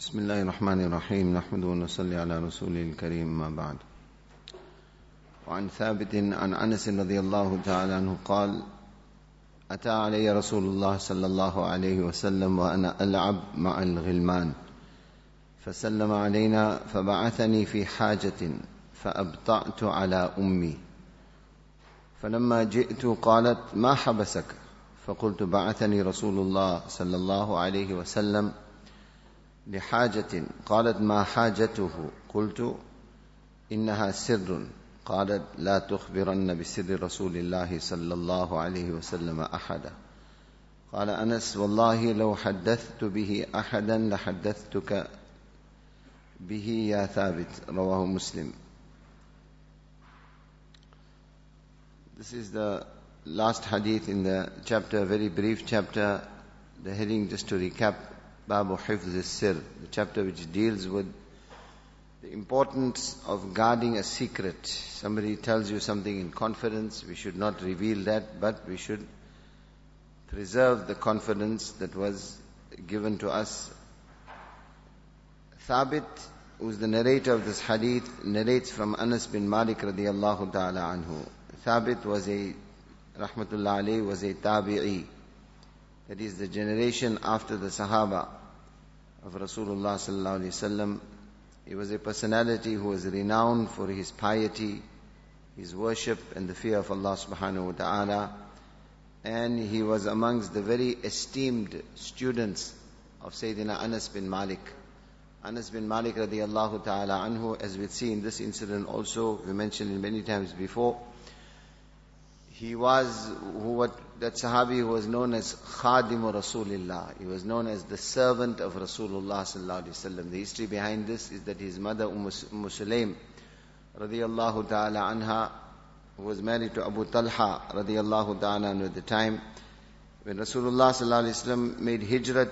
بسم الله الرحمن الرحيم. نحمد ونصلي على رسوله الكريم ما بعد. وعن ثابت عن أنس رضي الله تعالى عنه قال أتى علي رسول الله صلى الله عليه وسلم وأنا ألعب مع الغلمان. فسلم علينا فبعثني في حاجة فأبطأت على أمي. فلما جئت قالت ما حبسك؟ فقلت بعثني رسول الله صلى الله عليه وسلم لحاجة قالت ما حاجته؟ قلت إنها سر. قالت لا تخبرن بسر رسول الله صلى الله عليه وسلم أحدا. قال أنس والله لو حدثت به أحدا لحدثتك به يا ثابت. رواه مسلم. This is the last hadith in the chapter, very brief chapter. The heading, just to recap, Babu Hifz Sir, the chapter which deals with the importance of guarding a secret. Somebody tells you something in confidence, we should not reveal that, but we should preserve the confidence that was given to us. Thabit, who is the narrator of this hadith, narrates from Anas bin Malik radiallahu ta'ala anhu. Thabit was a, rahmatullah alayhi, was a tabi'i. That is the generation after the Sahaba of Rasulullah sallallahu alaihi wasallam. He was a personality who was renowned for his piety, his worship and the fear of Allah subhanahu wa ta'ala. And he was amongst the very esteemed students of Sayyidina Anas bin Malik. Anas bin Malik radiallahu ta'ala anhu, as we see in this incident also, we mentioned it many times before, he was who what that Sahabi who was known as Khadim Rasulullah. He was known as the servant of Rasulullah sallallahu alaihi wasallam. The history behind this is that his mother Umm Sulaim radiyallahu ta'ala anha was married to Abu Talha radiyallahu ta'ala anhu at the time when Rasulullah sallallahu alaihi wasallam made hijrat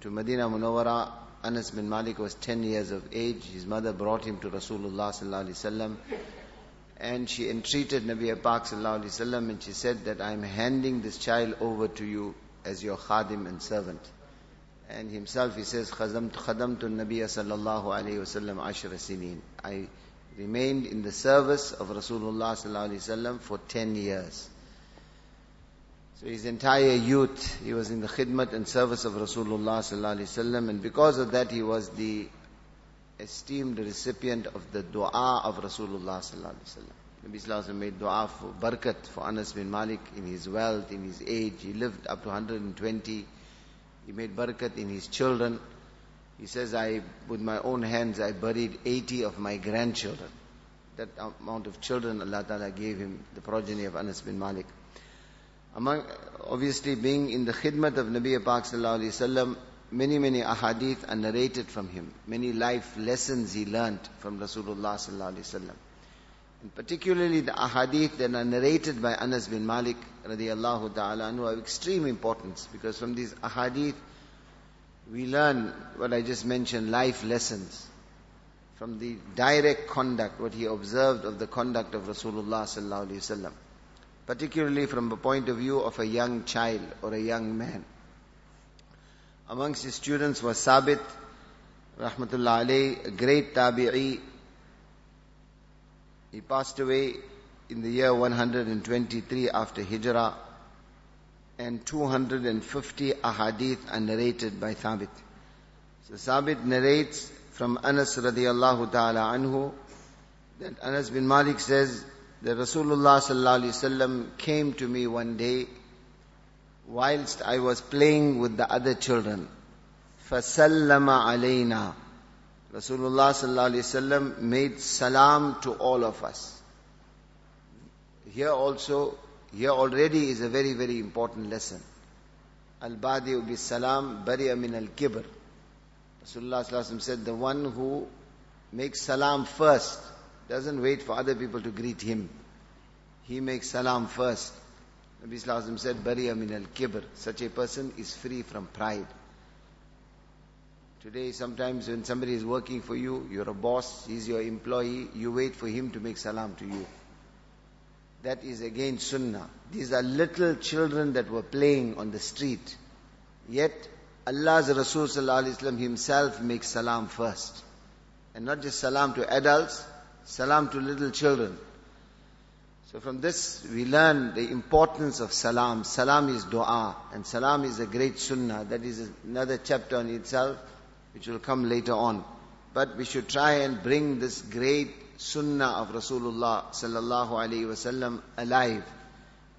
to Medina Munawwara Anas bin Malik was 10 years of age. His mother brought him to Rasulullah sallallahu alaihi wasallam and she entreated Nabi Pak sallallahu and she said that I'm handing this child over to you as your khadim and servant. And himself he says, khadamtu Nabi sallallahu alaihi wasallam ashra sinin. I remained in the service of Rasulullah sallallahu alaihi wasallam for 10 years. So his entire youth, he was in the khidmat and service of Rasulullah sallallahu alaihi wasallam and because of that he was the esteemed recipient of the dua of Rasulullah sallallahu alaihi wasallam. Nabi sallallahu made dua for barakat for Anas bin Malik in his wealth, in his age. He lived up to 120. He made barakat in his children. He says, I, with my own hands, I buried 80 of my grandchildren. That amount of children Allah Ta'ala gave him, the progeny of Anas bin Malik. Among, obviously being in the khidmat of Nabi Pak sallallahu alaihi wasallam, many, many ahadith are narrated from him. Many life lessons he learnt from Rasulullah sallallahu alaihi wasallam. And particularly the ahadith that are narrated by Anas bin Malik radiallahu ta'ala anhu have extreme importance because from these ahadith we learn what I just mentioned, life lessons from the direct conduct, what he observed of the conduct of Rasulullah sallallahu alaihi wasallam. Particularly from the point of view of a young child or a young man. Amongst his students was Sabit, rahmatullah alayhi, a great tabi'i. He passed away in the year 123 after Hijrah and 250 ahadith are narrated by Thabit. So Thabit narrates from Anas radiallahu ta'ala anhu that Anas bin Malik says that Rasulullah sallallahu alaihi wasallam came to me one day whilst I was playing with the other children. فَسَلَّمَ عَلَيْنَا Rasulullah sallallahu alaihi wasallam made salam to all of us. Here also, here already is a very, very important lesson. Al-Badi bi salam bariya min al-kibr. Rasulullah sallallahu alaihi wasallam said, the one who makes salam first, doesn't wait for other people to greet him. He makes salam first. Nabi Sallallahu said, Bariya min al kibr. Such a person is free from pride. Today, sometimes when somebody is working for you, you're a boss, he's your employee, you wait for him to make salam to you. That is again sunnah. These are little children that were playing on the street. Yet, Allah's Rasul sallallahu himself makes salam first. And not just salam to adults, salam to little children. So from this we learn the importance of salam. Salam is dua and salam is a great sunnah. That is another chapter on itself which will come later on. But we should try and bring this great sunnah of Rasulullah sallallahu alaihi wasallam alive.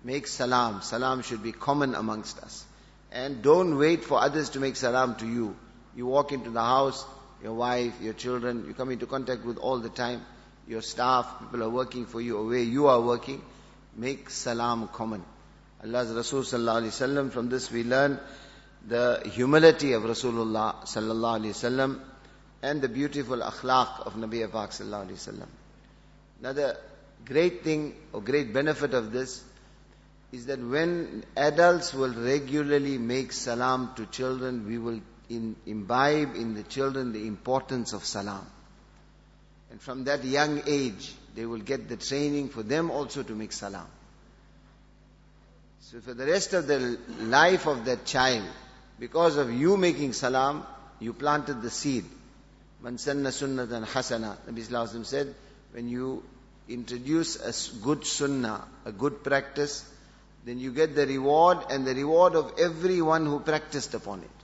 Make salam. Salam should be common amongst us. And don't wait for others to make salam to you. You walk into the house, your wife, your children, you come into contact with all the time, your staff, people are working for you, or where you are working, make salam common. Allah's Rasul sallallahu alaihi wasallam, from this we learn the humility of Rasulullah sallallahu alaihi wasallam and the beautiful akhlaq of Nabi Pak sallallahu alaihi wasallam. Another great thing or great benefit of this is that when adults will regularly make salam to children, we will in, imbibe in the children the importance of salam. And from that young age, they will get the training for them also to make salam. So for the rest of the life of that child, because of you making salam, you planted the seed. Man sanna sunnatan hasana. Nabi Sallallahu said, when you introduce a good sunnah, a good practice, then you get the reward and the reward of everyone who practiced upon it.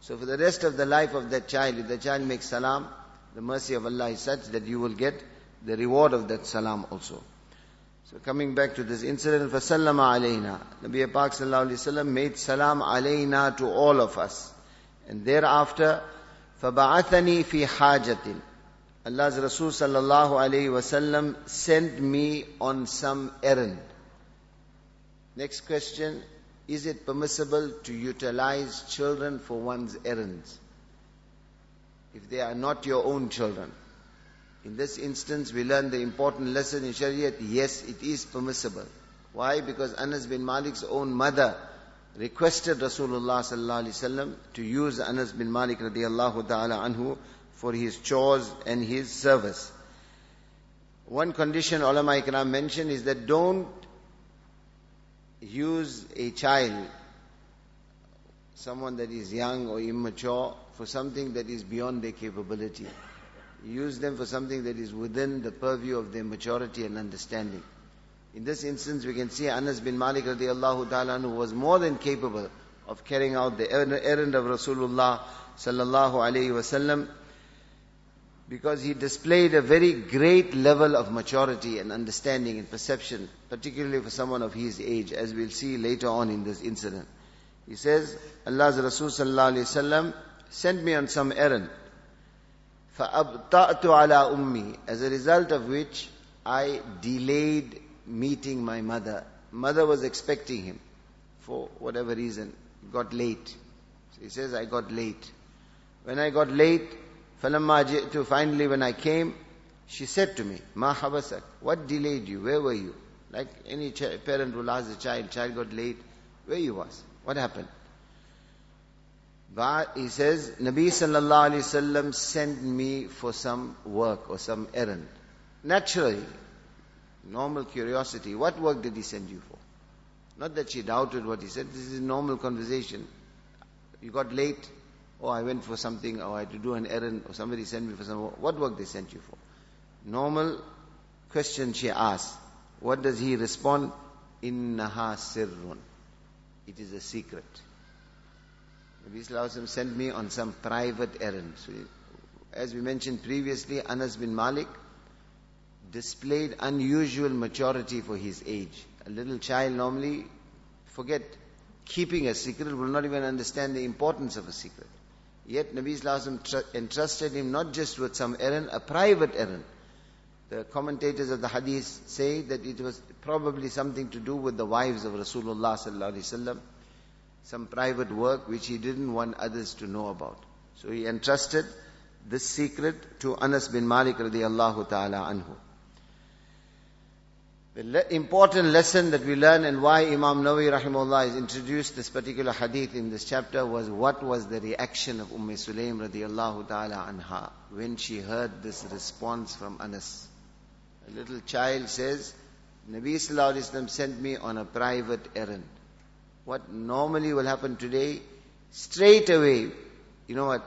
So for the rest of the life of that child, if the child makes salam, the mercy of Allah is such that you will get the reward of that salam also. So coming back to this incident, فَسَلَّمَ عَلَيْنَا Nabi Pak sallallahu alayhi wa made salam alayna to all of us. And thereafter, فَبَعَثَنِي فِي حَاجَةٍ Allah's Rasul sallallahu alayhi wa sent me on some errand. Next question, is it permissible to utilize children for one's errands? If they are not your own children. In this instance, we learn the important lesson in Shariat. Yes, it is permissible. Why? Because Anas bin Malik's own mother requested Rasulullah sallallahu alaihi wasallam to use Anas bin Malik radiallahu ta'ala anhu for his chores and his service. One condition ulama ikram mentioned is that don't use a child, someone that is young or immature, for something that is beyond their capability use them for something that is within the purview of their maturity and understanding. In this instance, we can see Anas bin Malik radiallahu ta'ala who was more than capable of carrying out the er-, errand of Rasulullah sallallahu alayhi wasallam because he displayed a very great level of maturity and understanding and perception, particularly for someone of his age, as we'll see later on in this incident. He says, Allah's Rasul sallallahu alayhi wasallam sent me on some errand. فَأَبْطَأْتُ عَلَىٰ أُمِّي As a result of which, I delayed meeting my mother. Mother was expecting him for whatever reason. Got late. So he says, I got late. When I got late, فَلَمَّا جِئْتُ Finally when I came, she said to me, مَا حَبَسَكَ What delayed you? Where were you? Like any parent will ask the child, child got late, where you was? What happened? But he says, Nabi sallallahu alayhi wasallam sent me for some work or some errand. Naturally, normal curiosity. What work did he send you for? Not that she doubted what he said. This is normal conversation. You got late. Oh, I went for something. Or I had to do an errand. Or somebody sent me for some work. What work they sent you for? Normal question she asked. What does he respond? Innaha sirrun. It is a secret. Nabi Sallallahu sent me on some private errand. So, as we mentioned previously, Anas bin Malik displayed unusual maturity for his age. A little child normally forget keeping a secret, will not even understand the importance of a secret. Yet Nabi Sallallahu entrusted him not just with some errand, a private errand. The commentators of the hadith say that it was probably something to do with the wives of Rasulullah sallallahu alaihi wasallam some private work which he didn't want others to know about. So he entrusted this secret to Anas bin Malik radiallahu ta'ala anhu. The le- important lesson that we learn and why Imam Nawawi rahimahullah has introduced this particular hadith in this chapter was what was the reaction of Umm Sulaim radiallahu ta'ala anha when she heard this response from Anas. A little child says, Nabi sallallahu alayhi wa sent me on a private errand. What normally will happen today, straight away, you know what?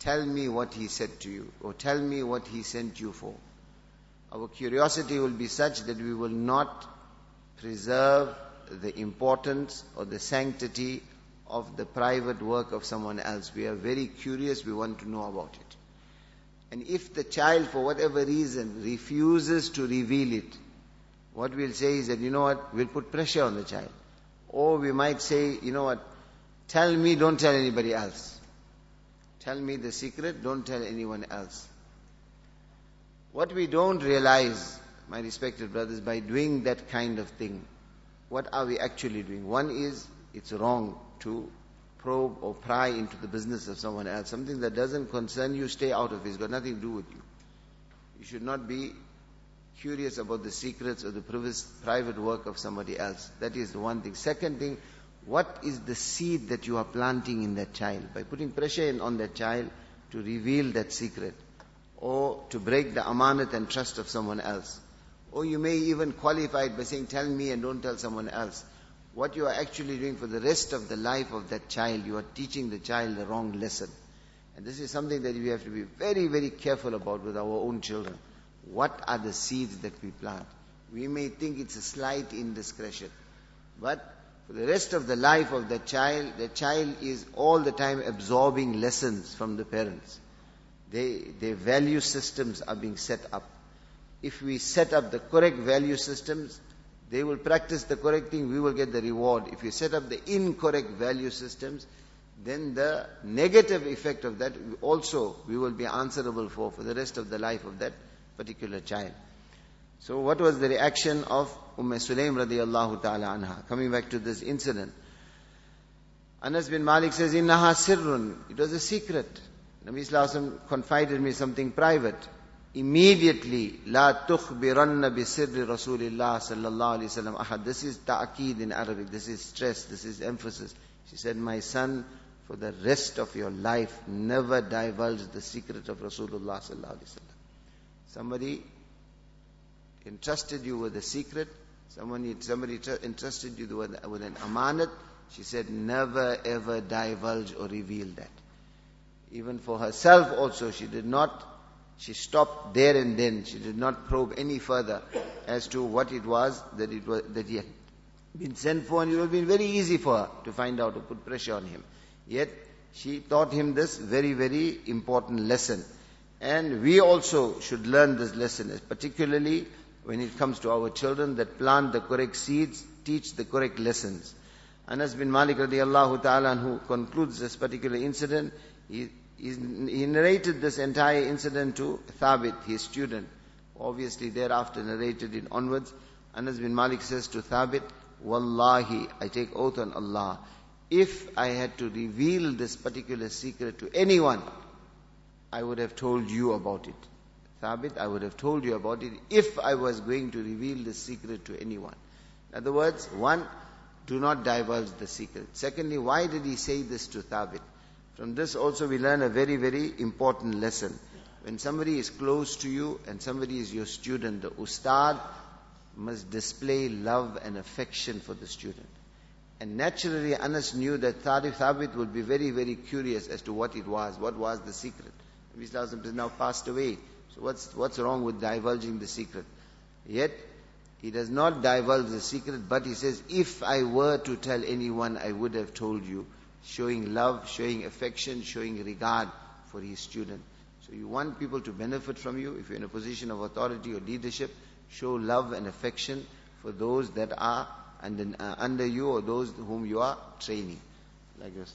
Tell me what he said to you, or tell me what he sent you for. Our curiosity will be such that we will not preserve the importance or the sanctity of the private work of someone else. We are very curious, we want to know about it. And if the child, for whatever reason, refuses to reveal it, what we'll say is that, you know what, we'll put pressure on the child. Or we might say, you know what, tell me, don't tell anybody else. Tell me the secret, don't tell anyone else. What we don't realize, my respected brothers, by doing that kind of thing, what are we actually doing? One is, it's wrong to probe or pry into the business of someone else. Something that doesn't concern you, stay out of it. It's got nothing to do with you. You should not be curious about the secrets or the private work of somebody else. That is the one thing. Second thing, what is the seed that you are planting in that child? By putting pressure in on that child to reveal that secret or to break the amanat and trust of someone else. Or you may even qualify it by saying, tell me and don't tell someone else. What you are actually doing for the rest of the life of that child, you are teaching the child the wrong lesson. And this is something that we have to be very, very careful about with our own children. What are the seeds that we plant? We may think it's a slight indiscretion. But for the rest of the life of the child, the child is all the time absorbing lessons from the parents. They, their value systems are being set up. If we set up the correct value systems, they will practice the correct thing, we will get the reward. If you set up the incorrect value systems, then the negative effect of that also we will be answerable for for the rest of the life of that particular child. So what was the reaction of Umm Sulaim radiallahu ta'ala anha? Coming back to this incident. Anas bin Malik says, Innaha sirrun. It was a secret. Nabi Sallallahu confided me something private. Immediately, La tukhbiranna bi sirri Rasulillah sallallahu alayhi wasallam ahad. This is ta'akeed in Arabic. This is stress. This is emphasis. She said, My son, for the rest of your life, never divulge the secret of Rasulullah sallallahu alayhi wasallam somebody entrusted you with a secret somebody, entrusted you with, with an amanat she said never ever divulge or reveal that even for herself also she did not she stopped there and then. She did not probe any further as to what it was that it was that he had been sent for, and it would have been very easy for her to find out, to put pressure on him. Yet she taught him this very, very important lesson. And we also should learn this lesson, particularly when it comes to our children that plant the correct seeds, teach the correct lessons. Anas bin Malik radiallahu ta'ala who concludes this particular incident, he he narrated this entire incident to Thabit, his student. Obviously, thereafter narrated it onwards. Anas bin Malik says to Thabit, Wallahi, I take oath on Allah, if I had to reveal this particular secret to anyone, I would have told you about it. Thabit, I would have told you about it if I was going to reveal the secret to anyone. In other words, one, do not divulge the secret. Secondly, why did he say this to Thabit? From this also we learn a very, very important lesson. When somebody is close to you and somebody is your student, the ustad must display love and affection for the student. And naturally Anas knew that Thabit would be very, very curious as to what it was, what was the secret. Nabi Sallallahu has now passed away. So what's, what's wrong with divulging the secret? Yet, he does not divulge the secret, but he says, if I were to tell anyone, I would have told you showing love, showing affection, showing regard for his student. So you want people to benefit from you. If you're in a position of authority or leadership, show love and affection for those that are under, uh, under you or those whom you are training. Like your